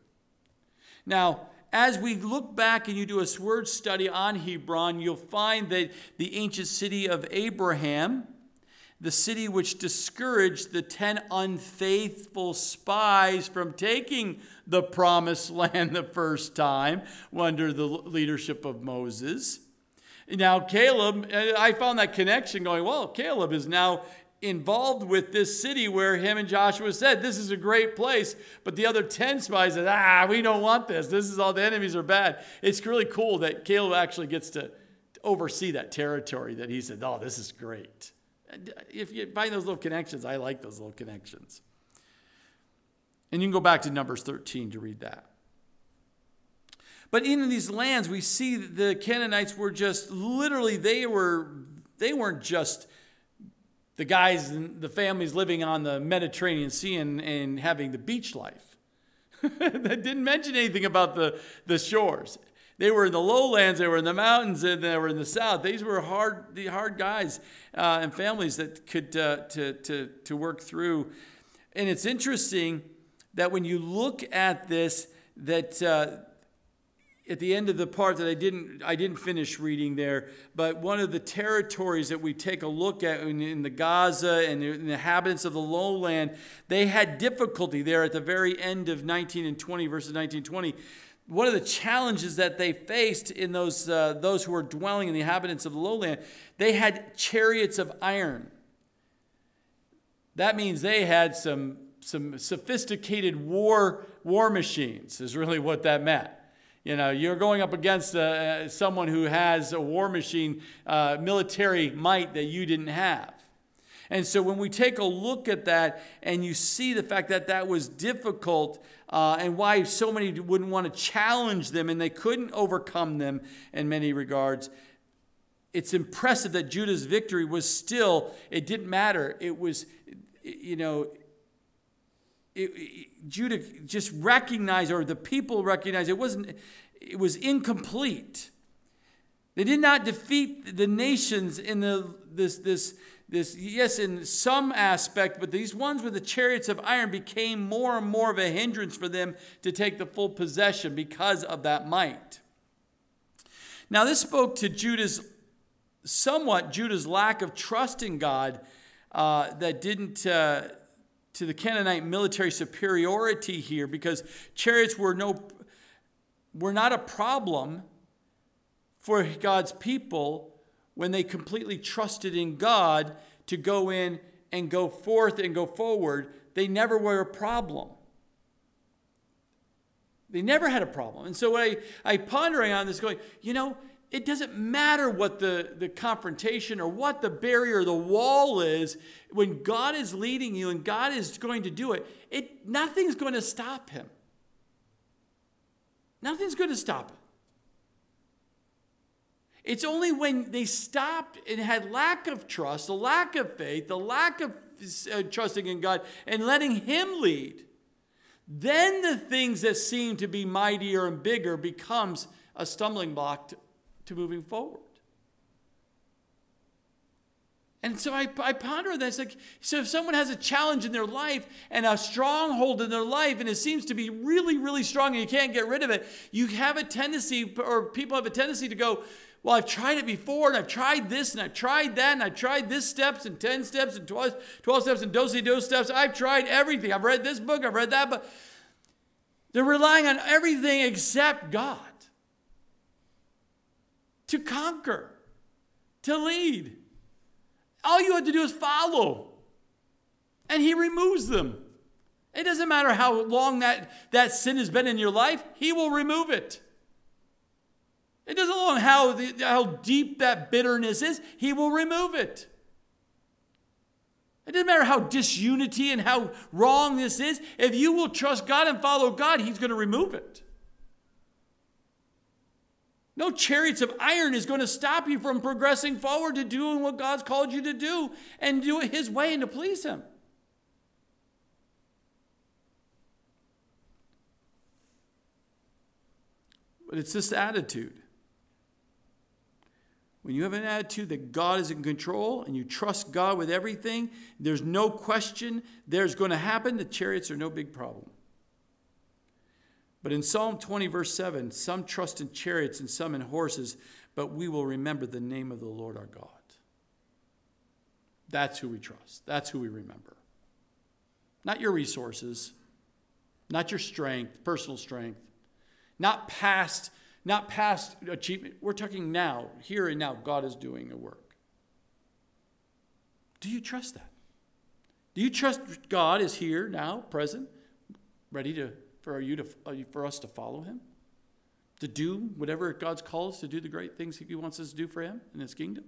Now, as we look back and you do a word study on Hebron, you'll find that the ancient city of Abraham the city which discouraged the 10 unfaithful spies from taking the promised land the first time under the leadership of Moses. Now, Caleb, I found that connection going, well, Caleb is now involved with this city where him and Joshua said, This is a great place. But the other 10 spies said, Ah, we don't want this. This is all the enemies are bad. It's really cool that Caleb actually gets to oversee that territory that he said, Oh, this is great. If you find those little connections, I like those little connections. And you can go back to Numbers 13 to read that. But in these lands, we see the Canaanites were just literally, they were, they weren't just the guys and the families living on the Mediterranean Sea and, and having the beach life. that didn't mention anything about the, the shores. They were in the lowlands, they were in the mountains, and they were in the south. These were hard, the hard guys uh, and families that could uh, to, to, to work through. And it's interesting that when you look at this, that uh, at the end of the part that I didn't I didn't finish reading there, but one of the territories that we take a look at in, in the Gaza and the inhabitants of the lowland, they had difficulty there at the very end of 19 and 20 verses 19 and 20. One of the challenges that they faced in those uh, those who were dwelling in the inhabitants of the lowland, they had chariots of iron. That means they had some some sophisticated war war machines. Is really what that meant. You know, you're going up against uh, uh, someone who has a war machine, uh, military might that you didn't have. And so when we take a look at that and you see the fact that that was difficult uh, and why so many wouldn't want to challenge them and they couldn't overcome them in many regards, it's impressive that Judah's victory was still, it didn't matter. It was, you know, it, it, Judah just recognized, or the people recognized, it wasn't, it was incomplete. They did not defeat the nations in the this this this yes in some aspect, but these ones with the chariots of iron became more and more of a hindrance for them to take the full possession because of that might. Now this spoke to Judah's somewhat Judah's lack of trust in God uh, that didn't. Uh, to the Canaanite military superiority here because chariots were no were not a problem for God's people when they completely trusted in God to go in and go forth and go forward. They never were a problem. They never had a problem. And so I, I pondering on this, going, you know, it doesn't matter what the, the confrontation or what the barrier, the wall is. When God is leading you and God is going to do it, it nothing's going to stop him. Nothing's going to stop it. It's only when they stopped and had lack of trust, a lack of faith, the lack of uh, trusting in God and letting Him lead, then the things that seem to be mightier and bigger becomes a stumbling block to, to moving forward. And so I, I ponder this. Like, so if someone has a challenge in their life and a stronghold in their life, and it seems to be really, really strong, and you can't get rid of it, you have a tendency, or people have a tendency to go, well, I've tried it before, and I've tried this, and I've tried that, and I've tried this steps, and 10 steps, and 12, 12 steps, and dosey do steps. I've tried everything. I've read this book, I've read that, but they're relying on everything except God to conquer, to lead. All you have to do is follow, and He removes them. It doesn't matter how long that, that sin has been in your life, He will remove it. It doesn't matter how, how deep that bitterness is, He will remove it. It doesn't matter how disunity and how wrong this is. If you will trust God and follow God, He's going to remove it. No chariots of iron is going to stop you from progressing forward to doing what God's called you to do and do it His way and to please Him. But it's this attitude. When you have an attitude that God is in control and you trust God with everything, there's no question there's going to happen. The chariots are no big problem. But in Psalm 20, verse 7, some trust in chariots and some in horses, but we will remember the name of the Lord our God. That's who we trust. That's who we remember. Not your resources, not your strength, personal strength, not past, not past achievement. We're talking now, here and now. God is doing a work. Do you trust that? Do you trust God is here now, present, ready to for you to uh, for us to follow Him, to do whatever God's called us to do, the great things He wants us to do for Him in His kingdom?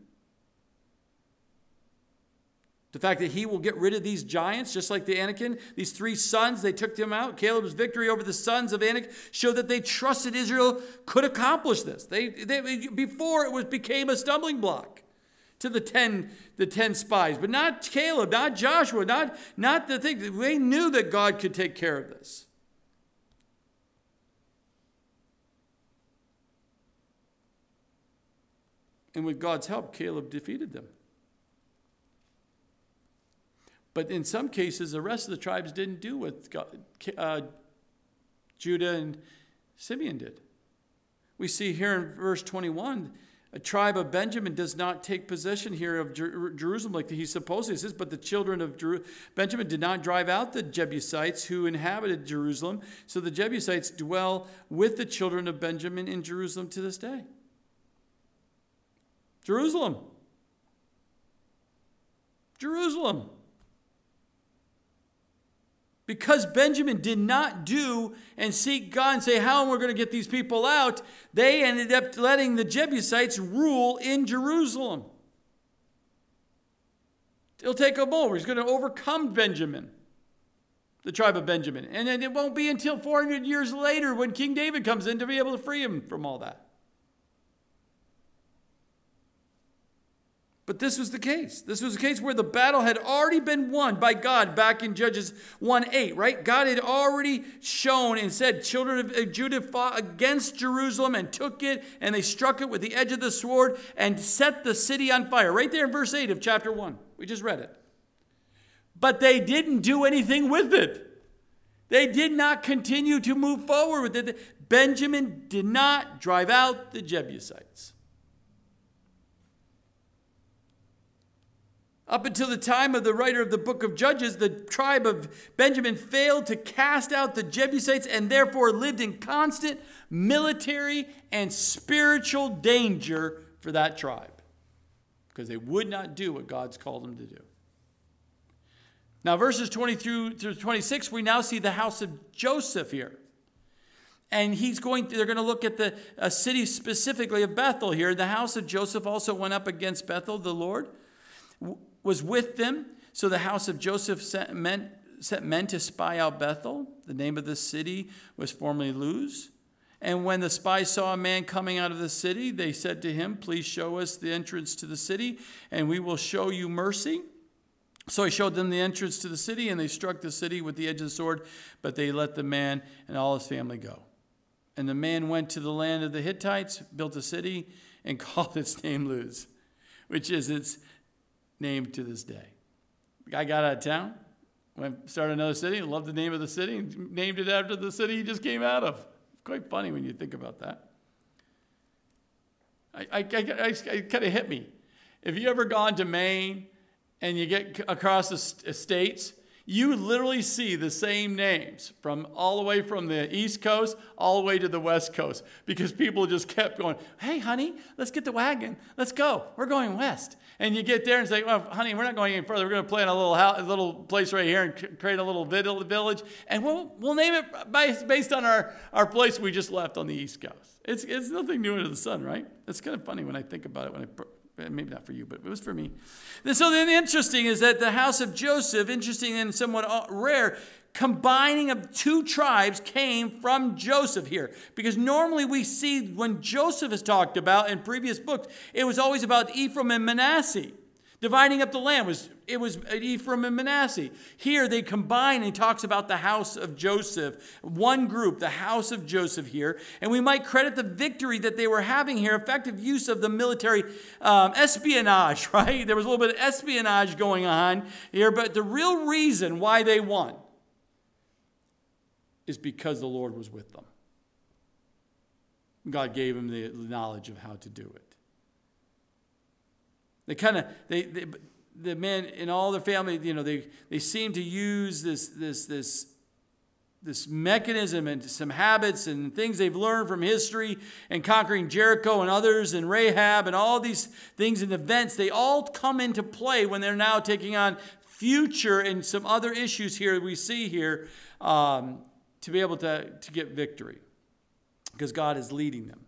The fact that he will get rid of these giants, just like the Anakim, these three sons, they took them out. Caleb's victory over the sons of Anak showed that they trusted Israel could accomplish this. They, they, before it was became a stumbling block to the ten, the ten spies, but not Caleb, not Joshua, not, not the thing. They knew that God could take care of this. And with God's help, Caleb defeated them. But in some cases, the rest of the tribes didn't do what God, uh, Judah and Simeon did. We see here in verse 21 a tribe of Benjamin does not take possession here of Jer- Jerusalem like he supposedly says, but the children of Jer- Benjamin did not drive out the Jebusites who inhabited Jerusalem. So the Jebusites dwell with the children of Benjamin in Jerusalem to this day. Jerusalem. Jerusalem. Because Benjamin did not do and seek God and say, How am we going to get these people out? They ended up letting the Jebusites rule in Jerusalem. He'll take them over. He's going to overcome Benjamin, the tribe of Benjamin. And then it won't be until 400 years later when King David comes in to be able to free him from all that. But this was the case. This was the case where the battle had already been won by God back in Judges 1 8, right? God had already shown and said, Children of uh, Judah fought against Jerusalem and took it, and they struck it with the edge of the sword and set the city on fire. Right there in verse 8 of chapter 1. We just read it. But they didn't do anything with it. They did not continue to move forward with it. Benjamin did not drive out the Jebusites. Up until the time of the writer of the book of Judges, the tribe of Benjamin failed to cast out the Jebusites and therefore lived in constant military and spiritual danger for that tribe because they would not do what God's called them to do. Now, verses 20 through, through 26, we now see the house of Joseph here. And he's going, they're going to look at the a city specifically of Bethel here. The house of Joseph also went up against Bethel, the Lord was with them. So the house of Joseph sent men, sent men to spy out Bethel. The name of the city was formerly Luz. And when the spies saw a man coming out of the city, they said to him, Please show us the entrance to the city, and we will show you mercy. So he showed them the entrance to the city, and they struck the city with the edge of the sword, but they let the man and all his family go. And the man went to the land of the Hittites, built a city, and called its name Luz, which is its named to this day. The guy got out of town, went started another city, loved the name of the city, and named it after the city he just came out of. Quite funny when you think about that. I, I, I, I kind of hit me. If you ever gone to Maine and you get across the states you literally see the same names from all the way from the East Coast all the way to the West Coast because people just kept going, hey, honey, let's get the wagon. Let's go. We're going west. And you get there and say, well, honey, we're not going any further. We're going to play in a little, house, a little place right here and create a little village. And we'll, we'll name it based on our, our place we just left on the East Coast. It's, it's nothing new under the sun, right? It's kind of funny when I think about it, when I maybe not for you, but it was for me. So then interesting is that the house of Joseph, interesting and somewhat uh, rare, combining of two tribes came from Joseph here. Because normally we see when Joseph is talked about in previous books, it was always about Ephraim and Manasseh. Dividing up the land was it was Ephraim and Manasseh. Here they combine and talks about the house of Joseph. One group, the house of Joseph here. And we might credit the victory that they were having here, effective use of the military um, espionage, right? There was a little bit of espionage going on here, but the real reason why they won is because the Lord was with them. God gave them the knowledge of how to do it. They kind of, they, they, the men in all their family, you know, they, they seem to use this, this, this, this mechanism and some habits and things they've learned from history and conquering Jericho and others and Rahab and all these things and events, they all come into play when they're now taking on future and some other issues here we see here um, to be able to, to get victory because God is leading them.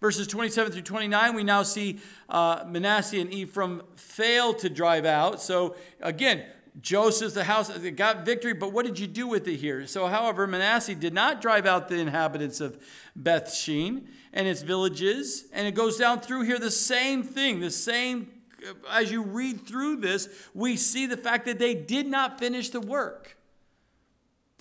Verses 27 through 29, we now see uh, Manasseh and Ephraim fail to drive out. So again, Joseph's the house got victory, but what did you do with it here? So, however, Manasseh did not drive out the inhabitants of Beth Shean and its villages, and it goes down through here the same thing, the same. As you read through this, we see the fact that they did not finish the work.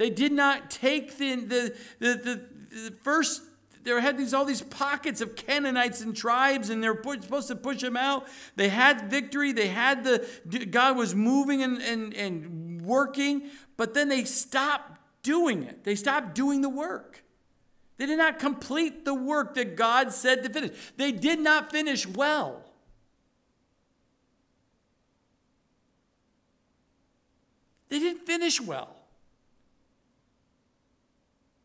They did not take the, the, the, the, the first there had these all these pockets of Canaanites and tribes, and they're supposed to push them out. They had victory. They had the God was moving and, and, and working, but then they stopped doing it. They stopped doing the work. They did not complete the work that God said to finish. They did not finish well. They didn't finish well.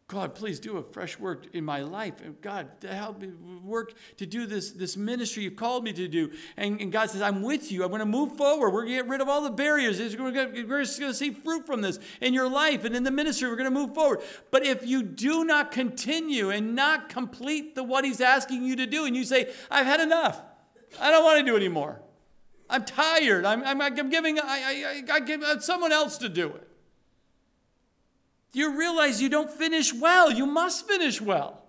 God, please do a fresh work in my life. God, help me work to do this, this ministry you've called me to do. And, and God says, I'm with you. I'm going to move forward. We're going to get rid of all the barriers. We're going, to, we're going to see fruit from this in your life and in the ministry. We're going to move forward. But if you do not continue and not complete the what He's asking you to do, and you say, I've had enough, I don't want to do anymore. I'm tired. I'm, I'm, I'm giving, I, I, I, I give uh, someone else to do it you realize you don't finish well. You must finish well.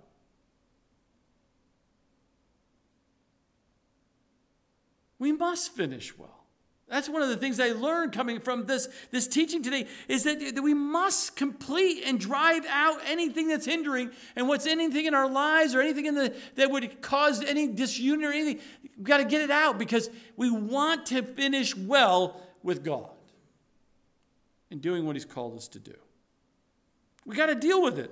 We must finish well. That's one of the things I learned coming from this, this teaching today is that, that we must complete and drive out anything that's hindering and what's anything in our lives or anything in the, that would cause any disunion or anything. We've got to get it out because we want to finish well with God and doing what He's called us to do. We got to deal with it.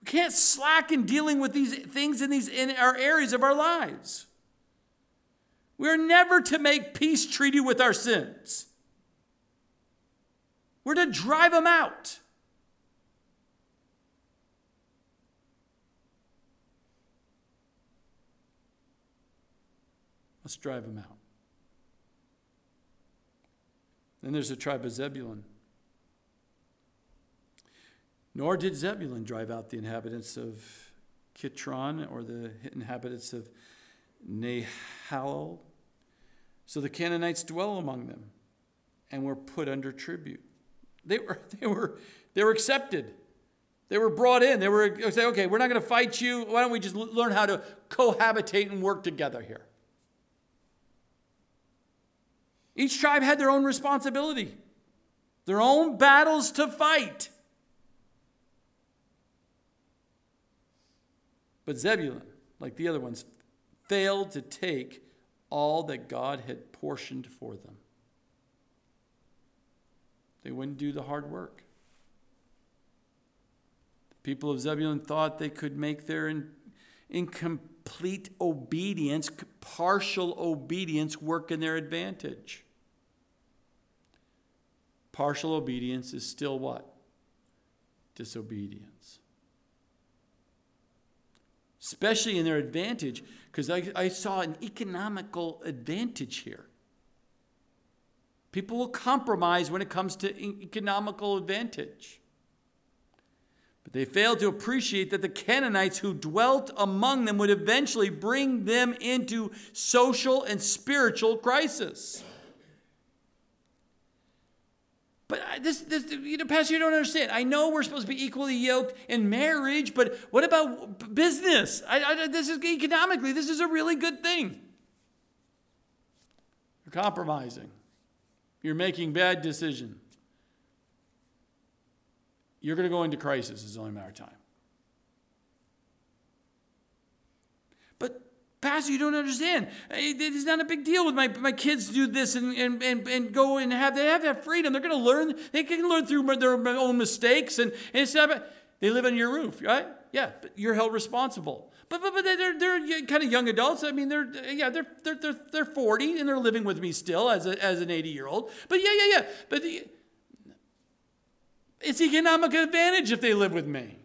We can't slack in dealing with these things in these in our areas of our lives. We're never to make peace treaty with our sins. We're to drive them out. Let's drive them out. Then there's the tribe of Zebulun. Nor did Zebulun drive out the inhabitants of Kitron or the inhabitants of Nahal. So the Canaanites dwell among them and were put under tribute. They were, they were, they were accepted. They were brought in. They were say, okay, we're not going to fight you. Why don't we just learn how to cohabitate and work together here? Each tribe had their own responsibility, their own battles to fight. But Zebulun, like the other ones, failed to take all that God had portioned for them. They wouldn't do the hard work. The people of Zebulun thought they could make their in, incomplete obedience, partial obedience, work in their advantage. Partial obedience is still what? Disobedience especially in their advantage, because I, I saw an economical advantage here. People will compromise when it comes to economical advantage. But they failed to appreciate that the Canaanites who dwelt among them would eventually bring them into social and spiritual crisis. But this, this, you know, Pastor, you don't understand. I know we're supposed to be equally yoked in marriage, but what about business? I, I, this is economically, this is a really good thing. You're compromising. You're making bad decisions. You're going to go into crisis. It's only a matter of time. Pastor, you don't understand. It's not a big deal with my, my kids do this and, and, and, and go and have, they have that freedom. They're going to learn. They can learn through their own mistakes. And, and it's not, They live on your roof, right? Yeah, you're held responsible. But, but, but they're, they're kind of young adults. I mean, they're, yeah, they're, they're, they're, they're 40 and they're living with me still as, a, as an 80 year old. But yeah, yeah, yeah. But the, it's economic advantage if they live with me.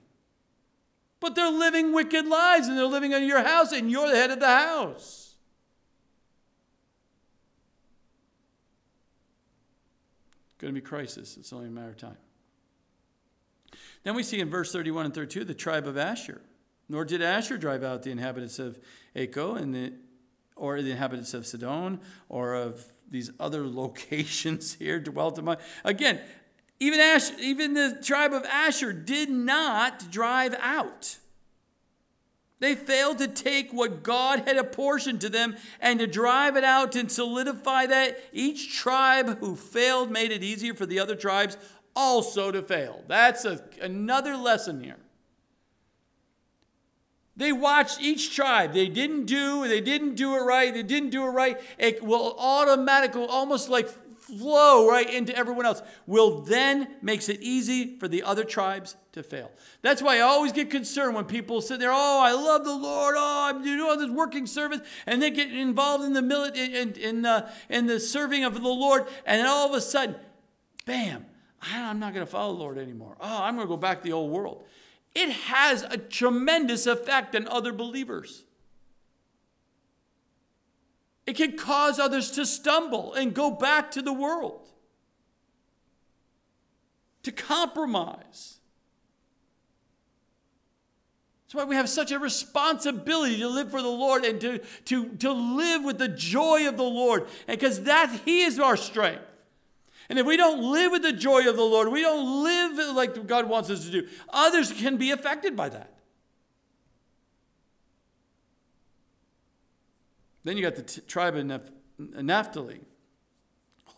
But they're living wicked lives and they're living in your house and you're the head of the house. It's going to be crisis. It's only a matter of time. Then we see in verse 31 and 32 the tribe of Asher. Nor did Asher drive out the inhabitants of Acco and the, or the inhabitants of Sidon or of these other locations here dwelt among. Again, even, Ash, even the tribe of Asher did not drive out. They failed to take what God had apportioned to them and to drive it out and solidify that. Each tribe who failed made it easier for the other tribes also to fail. That's a, another lesson here. They watched each tribe. They didn't do, they didn't do it right, they didn't do it right. It will automatically, almost like flow right into everyone else, will then makes it easy for the other tribes to fail. That's why I always get concerned when people sit there, oh, I love the Lord, oh, I'm doing all this working service, and they get involved in the military, in, in, uh, in the serving of the Lord, and then all of a sudden, bam, I'm not going to follow the Lord anymore. Oh, I'm going to go back to the old world. It has a tremendous effect on other believers. It can cause others to stumble and go back to the world, to compromise. That's why we have such a responsibility to live for the Lord and to, to, to live with the joy of the Lord. Because that He is our strength. And if we don't live with the joy of the Lord, we don't live like God wants us to do, others can be affected by that. Then you got the t- tribe of uh, Naphtali.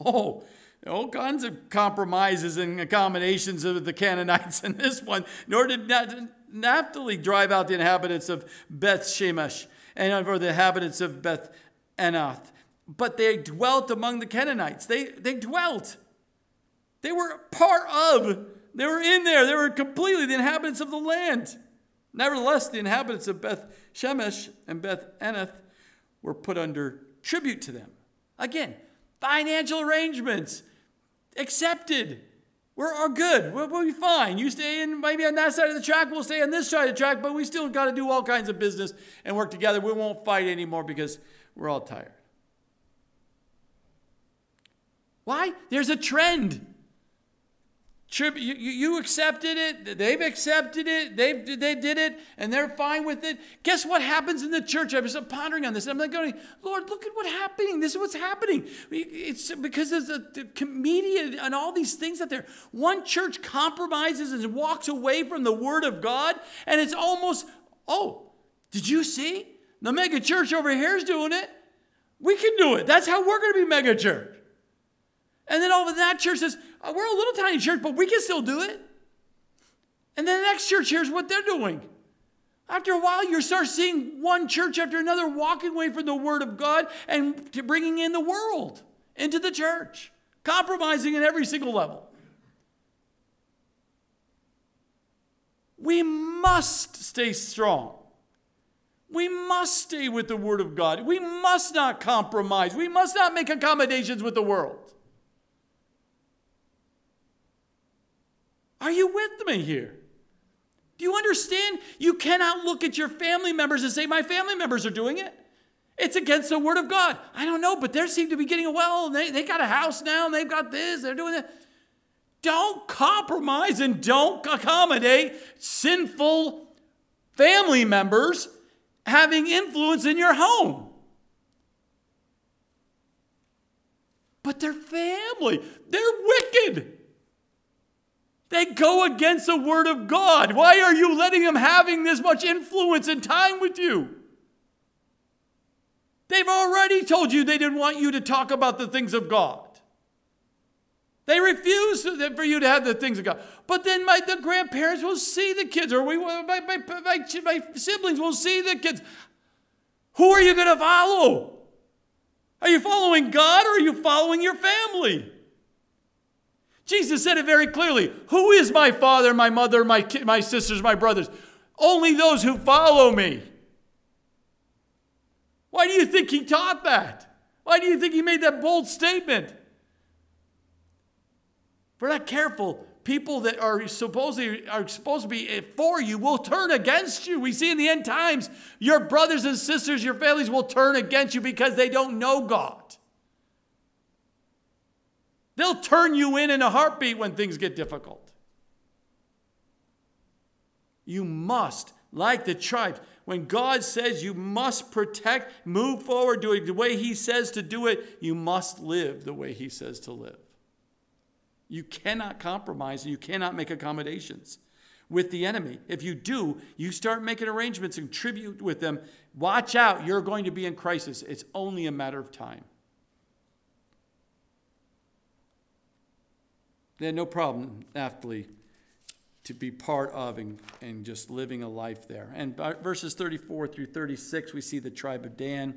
Oh, all kinds of compromises and accommodations of the Canaanites in this one. Nor did Naphtali drive out the inhabitants of Beth Shemesh and or the inhabitants of Beth Anath. But they dwelt among the Canaanites. They, they dwelt. They were part of. They were in there. They were completely the inhabitants of the land. Nevertheless, the inhabitants of Beth Shemesh and Beth Anath were put under tribute to them. Again, financial arrangements accepted. We're all good. We'll, we'll, be fine. You stay in maybe on that side of the track, we'll stay on this side of the track, but we still got to do all kinds of business and work together. We won't fight anymore because we're all tired. Why? There's a trend. You, you accepted it. They've accepted it. they they did it, and they're fine with it. Guess what happens in the church? I was pondering on this. I'm like going, Lord, look at what's happening. This is what's happening. It's because there's a the media and all these things out there. One church compromises and walks away from the Word of God, and it's almost, oh, did you see? The mega church over here is doing it. We can do it. That's how we're going to be mega church. And then all of that church says, oh, we're a little tiny church, but we can still do it. And then the next church here's what they're doing. After a while, you start seeing one church after another walking away from the Word of God and bringing in the world into the church, compromising at every single level. We must stay strong. We must stay with the Word of God. We must not compromise. We must not make accommodations with the world. Are you with me here? Do you understand? You cannot look at your family members and say, My family members are doing it. It's against the word of God. I don't know, but they seem to be getting well. They, they got a house now and they've got this, they're doing that. Don't compromise and don't accommodate sinful family members having influence in your home. But they're family, they're wicked. They go against the word of God. Why are you letting them having this much influence and time with you? They've already told you they didn't want you to talk about the things of God. They refuse for you to have the things of God. But then my the grandparents will see the kids, or we, my, my, my, my siblings will see the kids. Who are you going to follow? Are you following God or are you following your family? Jesus said it very clearly. Who is my father, my mother, my, my sisters, my brothers? Only those who follow me. Why do you think he taught that? Why do you think he made that bold statement? If we're not careful, people that are supposedly are supposed to be for you will turn against you. We see in the end times, your brothers and sisters, your families will turn against you because they don't know God. They'll turn you in in a heartbeat when things get difficult. You must, like the tribes, when God says you must protect, move forward, do it the way He says to do it, you must live the way He says to live. You cannot compromise and you cannot make accommodations with the enemy. If you do, you start making arrangements and tribute with them. Watch out, you're going to be in crisis. It's only a matter of time. They had no problem, Naphtali, to be part of and, and just living a life there. And verses 34 through 36, we see the tribe of Dan.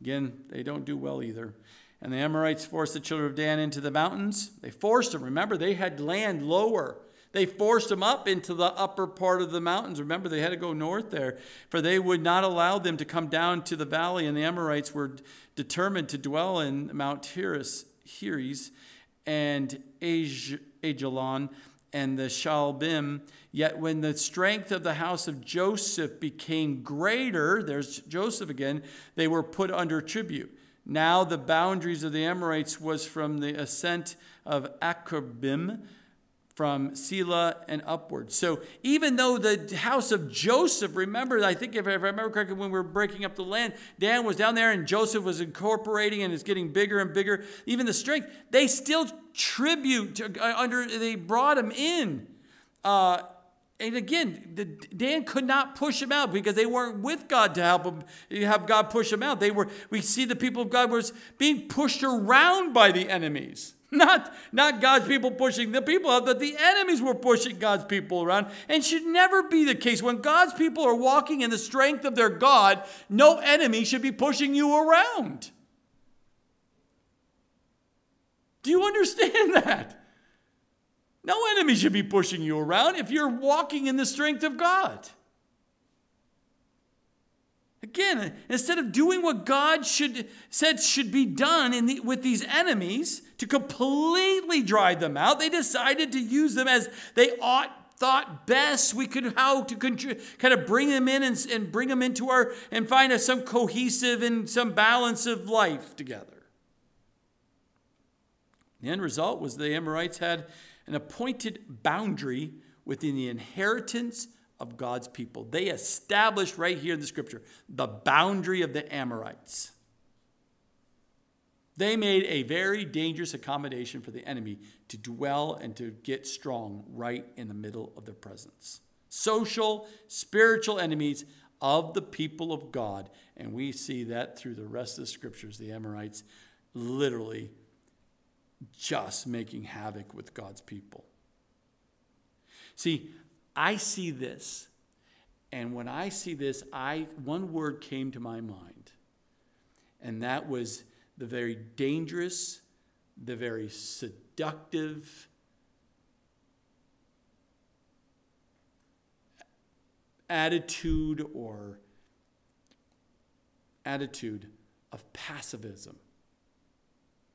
Again, they don't do well either. And the Amorites forced the children of Dan into the mountains. They forced them. Remember, they had land lower. They forced them up into the upper part of the mountains. Remember, they had to go north there, for they would not allow them to come down to the valley. And the Amorites were determined to dwell in Mount Heres, Heres and Ajalon and the Shaalbim. Yet when the strength of the house of Joseph became greater, there's Joseph again, they were put under tribute. Now the boundaries of the Amorites was from the ascent of Akrabim from Selah and upward. So even though the house of Joseph, remember, I think if I remember correctly, when we were breaking up the land, Dan was down there and Joseph was incorporating and it's getting bigger and bigger. Even the strength, they still tribute to, uh, under. They brought him in. Uh, and again, the, Dan could not push him out because they weren't with God to help him have God push him out. They were. We see the people of God was being pushed around by the enemies. Not, not God's people pushing the people out, but the enemies were pushing God's people around and should never be the case. When God's people are walking in the strength of their God, no enemy should be pushing you around. Do you understand that? No enemy should be pushing you around if you're walking in the strength of God. Again, instead of doing what God should, said should be done in the, with these enemies to completely drive them out, they decided to use them as they ought thought best we could how to kind of bring them in and, and bring them into our and find a, some cohesive and some balance of life together. The end result was the Amorites had an appointed boundary within the inheritance of God's people. They established right here in the scripture the boundary of the Amorites. They made a very dangerous accommodation for the enemy to dwell and to get strong right in the middle of their presence. Social, spiritual enemies of the people of God. And we see that through the rest of the scriptures. The Amorites literally just making havoc with God's people. See, I see this. And when I see this, I one word came to my mind. And that was the very dangerous, the very seductive, attitude or attitude of passivism.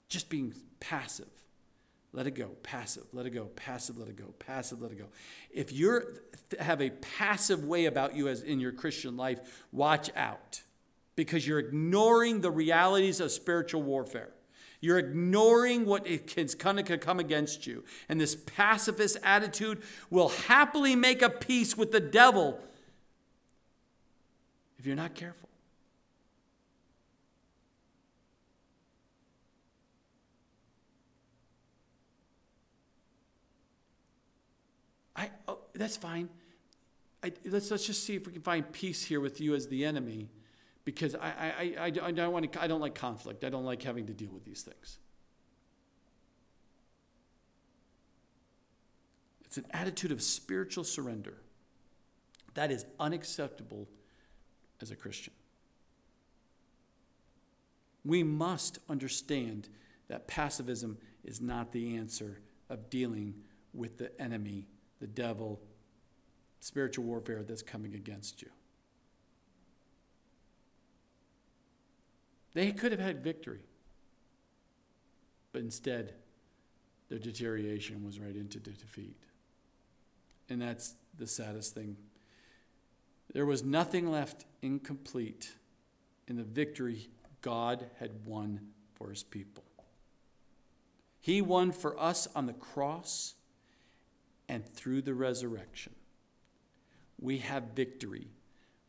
Just being passive. Let it go. Passive. Let it go. Passive. Let it go. Passive. Let it go. If you have a passive way about you as in your Christian life, watch out because you're ignoring the realities of spiritual warfare. You're ignoring what it can, can come against you. And this pacifist attitude will happily make a peace with the devil if you're not careful. I, oh, that's fine. I, let's, let's just see if we can find peace here with you as the enemy because I, I, I, I, don't want to, I don't like conflict. I don't like having to deal with these things. It's an attitude of spiritual surrender that is unacceptable as a Christian. We must understand that passivism is not the answer of dealing with the enemy, the devil, spiritual warfare that's coming against you. They could have had victory, but instead, their deterioration was right into defeat. And that's the saddest thing. There was nothing left incomplete in the victory God had won for his people. He won for us on the cross and through the resurrection. We have victory.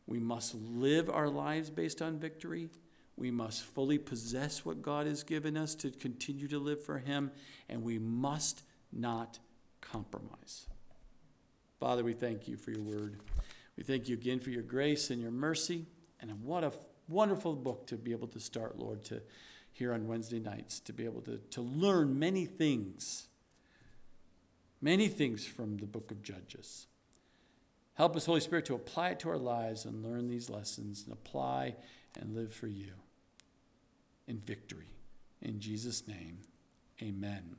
We must live our lives based on victory. We must fully possess what God has given us to continue to live for Him, and we must not compromise. Father, we thank you for your word. We thank you again for your grace and your mercy. And what a wonderful book to be able to start, Lord, to here on Wednesday nights, to be able to, to learn many things, many things from the book of Judges. Help us, Holy Spirit, to apply it to our lives and learn these lessons and apply and live for you in victory. In Jesus' name, amen.